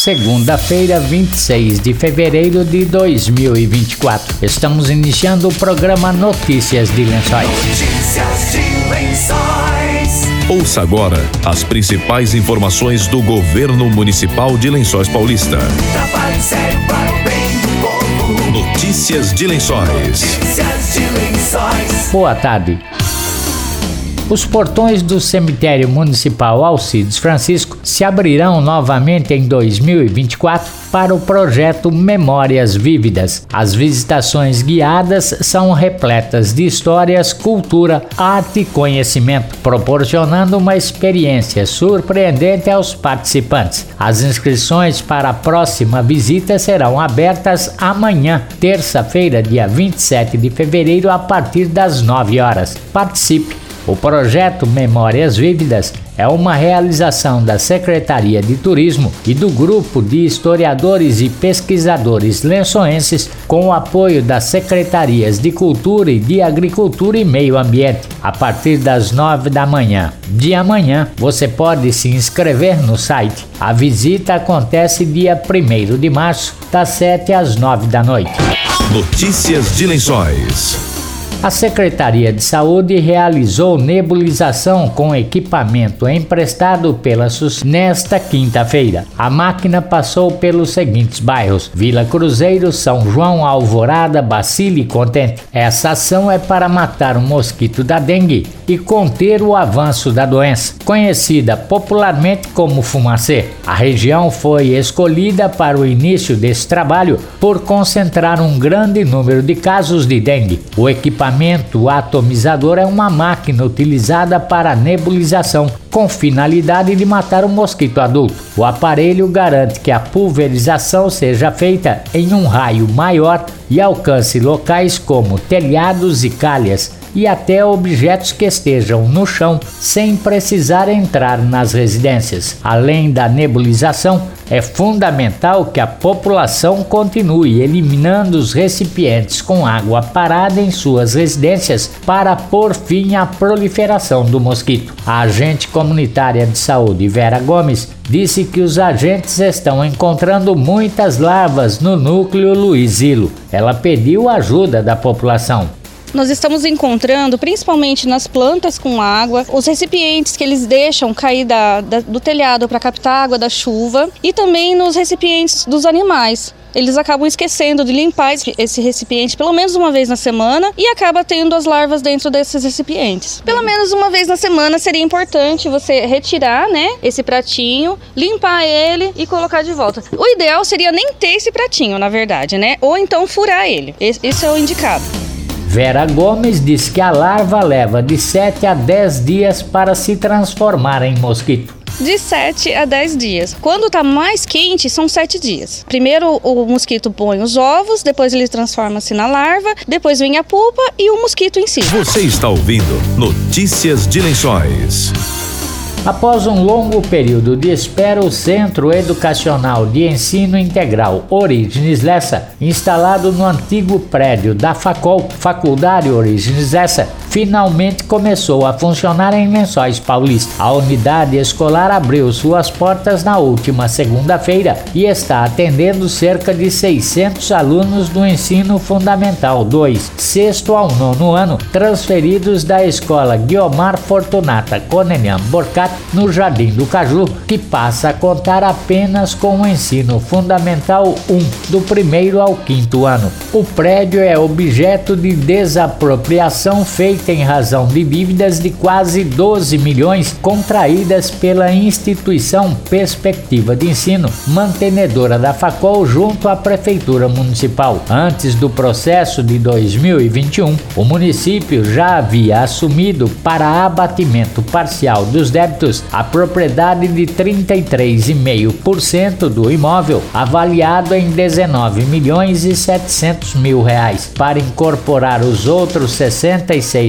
segunda-feira, 26 de fevereiro de 2024. Estamos iniciando o programa Notícias de Lençóis. Notícias de Lençóis. Ouça agora as principais informações do governo municipal de Lençóis Paulista. Notícias de Lençóis. Notícias de Lençóis. Boa tarde. Os portões do cemitério municipal Alcides Francisco se abrirão novamente em 2024 para o projeto Memórias Vívidas. As visitações guiadas são repletas de histórias, cultura, arte e conhecimento, proporcionando uma experiência surpreendente aos participantes. As inscrições para a próxima visita serão abertas amanhã, terça-feira, dia 27 de fevereiro, a partir das 9 horas. Participe! O projeto Memórias Vívidas é uma realização da Secretaria de Turismo e do Grupo de Historiadores e Pesquisadores Lençoenses com o apoio das Secretarias de Cultura e de Agricultura e Meio Ambiente, a partir das nove da manhã. De amanhã, você pode se inscrever no site. A visita acontece dia 1 de março, das 7 às 9 da noite. Notícias de Lençóis. A Secretaria de Saúde realizou nebulização com equipamento emprestado pela SUS nesta quinta-feira. A máquina passou pelos seguintes bairros: Vila Cruzeiro, São João, Alvorada, Bacile e Contente. Essa ação é para matar o mosquito da dengue e conter o avanço da doença, conhecida popularmente como fumacê. A região foi escolhida para o início desse trabalho por concentrar um grande número de casos de dengue. O equipamento atomizador é uma máquina utilizada para nebulização com finalidade de matar o mosquito adulto. O aparelho garante que a pulverização seja feita em um raio maior e alcance locais como telhados e calhas e até objetos que estejam no chão sem precisar entrar nas residências. Além da nebulização, é fundamental que a população continue eliminando os recipientes com água parada em suas residências para pôr fim à proliferação do mosquito. A agente comunitária de saúde Vera Gomes disse que os agentes estão encontrando muitas larvas no núcleo Luizilo. Ela pediu ajuda da população nós estamos encontrando, principalmente nas plantas com água, os recipientes que eles deixam cair da, da, do telhado para captar água da chuva e também nos recipientes dos animais eles acabam esquecendo de limpar esse recipiente pelo menos uma vez na semana e acaba tendo as larvas dentro desses recipientes. Pelo menos uma vez na semana seria importante você retirar, né, esse pratinho, limpar ele e colocar de volta. O ideal seria nem ter esse pratinho, na verdade, né? Ou então furar ele. Esse é o indicado. Vera Gomes diz que a larva leva de 7 a 10 dias para se transformar em mosquito de 7 a 10 dias. Quando está mais quente, são 7 dias. Primeiro o mosquito põe os ovos, depois ele transforma-se na larva, depois vem a pupa e o mosquito em si. Você está ouvindo Notícias de Lençóis. Após um longo período de espera, o Centro Educacional de Ensino Integral Origines Lessa, instalado no antigo prédio da Facol, Faculdade Origines Lessa, finalmente começou a funcionar em Lençóis Paulista. A unidade escolar abriu suas portas na última segunda-feira e está atendendo cerca de 600 alunos do ensino fundamental 2, sexto ao nono ano, transferidos da escola Guiomar Fortunata Conenian Borcat no Jardim do Caju, que passa a contar apenas com o ensino fundamental 1, do primeiro ao quinto ano. O prédio é objeto de desapropriação feita em razão de dívidas de quase 12 milhões contraídas pela instituição Perspectiva de Ensino, mantenedora da Facol junto à Prefeitura Municipal. Antes do processo de 2021, o município já havia assumido para abatimento parcial dos débitos a propriedade de 33,5% do imóvel, avaliado em 19 milhões e 700 mil reais. Para incorporar os outros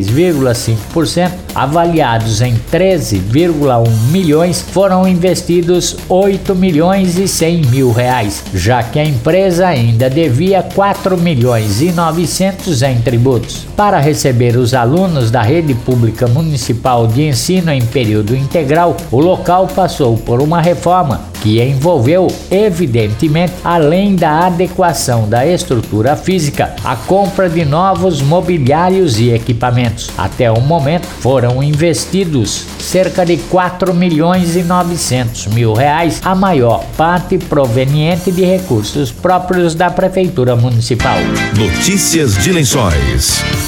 66,5%, avaliados em 13,1 milhões, foram investidos 8 milhões e 100 mil reais, já que a empresa ainda devia 4 milhões e 900 em tributos. Para receber os alunos da rede pública municipal de ensino em período integral, o local passou por uma reforma que envolveu, evidentemente, além da adequação da estrutura física, a compra de novos mobiliários e equipamentos. Até o momento foram investidos cerca de 4 milhões e 900 mil reais, a maior parte proveniente de recursos próprios da Prefeitura Municipal. Notícias de Lençóis.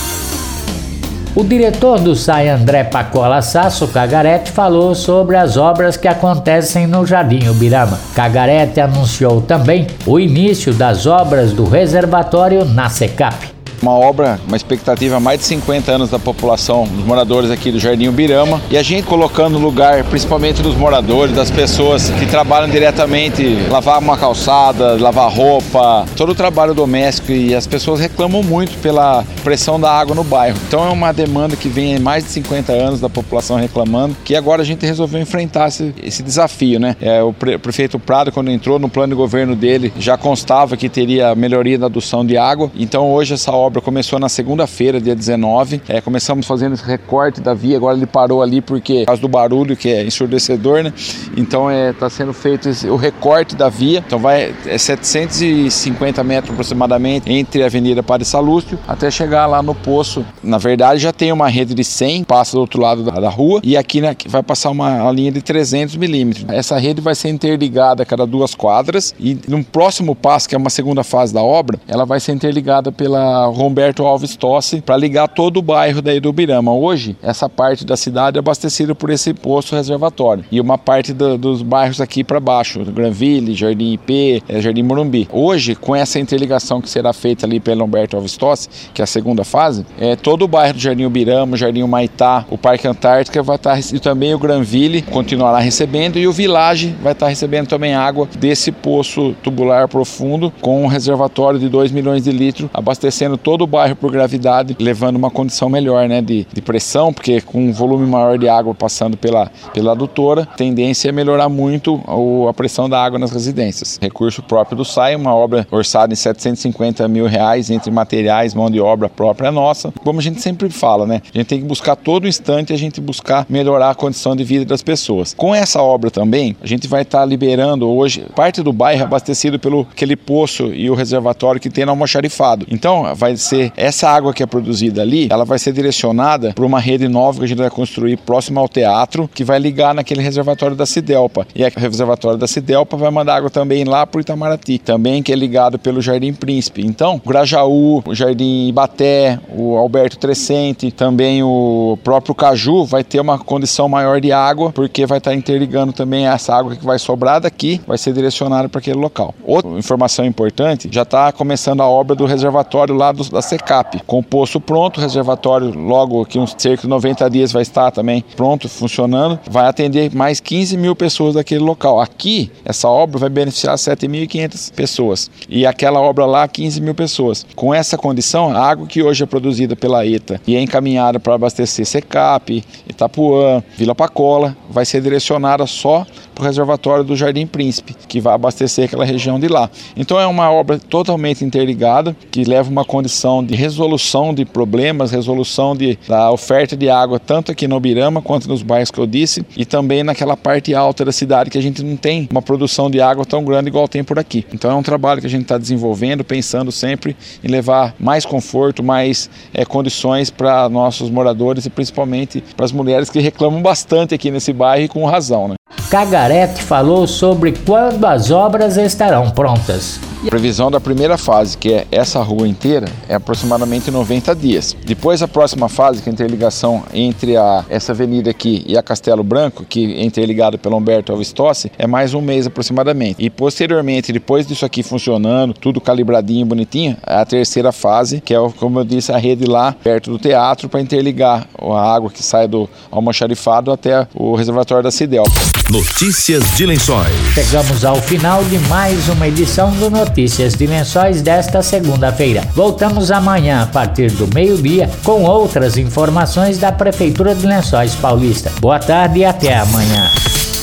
O diretor do SAI André Pacola Sasso Cagarete falou sobre as obras que acontecem no Jardim Ubirama. Cagarete anunciou também o início das obras do reservatório na Secap. Uma obra, uma expectativa há mais de 50 anos da população, dos moradores aqui do Jardim Ubirama. E a gente colocando no lugar, principalmente dos moradores, das pessoas que trabalham diretamente, lavar uma calçada, lavar roupa, todo o trabalho doméstico. E as pessoas reclamam muito pela pressão da água no bairro. Então é uma demanda que vem há mais de 50 anos da população reclamando, que agora a gente resolveu enfrentar esse, esse desafio, né? É, o, pre, o prefeito Prado, quando entrou no plano de governo dele, já constava que teria melhoria na adução de água. Então hoje essa obra obra começou na segunda-feira, dia 19. É, começamos fazendo esse recorte da via, agora ele parou ali porque por causa do barulho que é ensurdecedor, né? Então está é, tá sendo feito esse, o recorte da via. Então vai é 750 metros aproximadamente entre a Avenida Padre Salúcio até chegar lá no poço. Na verdade já tem uma rede de 100, passa do outro lado da, da rua e aqui né, vai passar uma, uma linha de 300 milímetros. Essa rede vai ser interligada a cada duas quadras e no próximo passo, que é uma segunda fase da obra, ela vai ser interligada pela Humberto Alves Tosse para ligar todo o bairro daí do Birama. Hoje, essa parte da cidade é abastecida por esse posto reservatório e uma parte do, dos bairros aqui para baixo, Granville, Jardim IP, é, Jardim Morumbi. Hoje, com essa interligação que será feita ali pelo Humberto Alves Tosse, que é a segunda fase, é, todo o bairro do Jardim Ubirama, Jardim Maitá, o Parque Antártica vai estar tá, e também o Granville continuará recebendo e o Village vai estar tá recebendo também água desse poço tubular profundo com um reservatório de 2 milhões de litros abastecendo todo todo o bairro por gravidade, levando uma condição melhor né, de, de pressão, porque com um volume maior de água passando pela, pela adutora, a tendência é melhorar muito a pressão da água nas residências. Recurso próprio do SAI, uma obra orçada em 750 mil reais entre materiais, mão de obra própria nossa. Como a gente sempre fala, né? A gente tem que buscar todo instante a gente buscar melhorar a condição de vida das pessoas. Com essa obra também, a gente vai estar liberando hoje parte do bairro abastecido pelo aquele poço e o reservatório que tem no almoxarifado. Então, vai ser essa água que é produzida ali, ela vai ser direcionada para uma rede nova que a gente vai construir próximo ao teatro, que vai ligar naquele reservatório da Cidelpa. E o reservatório da Cidelpa vai mandar água também lá para o Itamaraty, também que é ligado pelo Jardim Príncipe. Então, o Grajaú, o Jardim Ibaté, o Alberto Trescente, também o próprio Caju vai ter uma condição maior de água, porque vai estar interligando também essa água que vai sobrar daqui, vai ser direcionada para aquele local. Outra informação importante, já está começando a obra do reservatório lá do, da SECAP, com o poço pronto, o reservatório logo que uns cerca de 90 dias vai estar também pronto, funcionando, vai atender mais 15 mil pessoas daquele local. Aqui, essa obra vai beneficiar 7.500 pessoas e aquela obra lá, 15 mil pessoas. Com essa condição, a água que hoje é produzida pela ETA e é encaminhada para abastecer SECAP, Itapuã, Vila Pacola, vai ser direcionada só para o reservatório do Jardim Príncipe, que vai abastecer aquela região de lá. Então é uma obra totalmente interligada, que leva uma condição de resolução de problemas, resolução de, da oferta de água, tanto aqui no Birama quanto nos bairros que eu disse, e também naquela parte alta da cidade que a gente não tem uma produção de água tão grande igual tem por aqui. Então é um trabalho que a gente está desenvolvendo, pensando sempre em levar mais conforto, mais é, condições para nossos moradores e principalmente para as mulheres que reclamam bastante aqui nesse bairro e com razão. Né? Cagarete falou sobre quando as obras estarão prontas. A previsão da primeira fase, que é essa rua inteira, é aproximadamente 90 dias. Depois a próxima fase, que é a interligação entre a, essa avenida aqui e a Castelo Branco, que é interligada pelo Humberto Alves Tosse, é mais um mês aproximadamente. E posteriormente, depois disso aqui funcionando, tudo calibradinho, bonitinho, a terceira fase, que é, como eu disse, a rede lá perto do teatro para interligar a água que sai do almoxarifado até o reservatório da Cidel. Notícias de Lençóis. Chegamos ao final de mais uma edição do Notícias de Lençóis desta segunda-feira. Voltamos amanhã a partir do meio-dia com outras informações da Prefeitura de Lençóis Paulista. Boa tarde e até amanhã.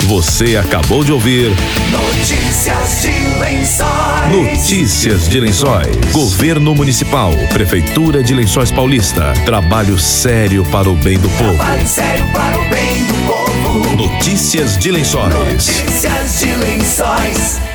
Você acabou de ouvir Notícias de Lençóis. Notícias de Lençóis. Governo Municipal, Prefeitura de Lençóis Paulista. Trabalho sério para o bem do povo. Trabalho sério para o bem do povo. Notícias de Lençóis. Notícias de Lençóis.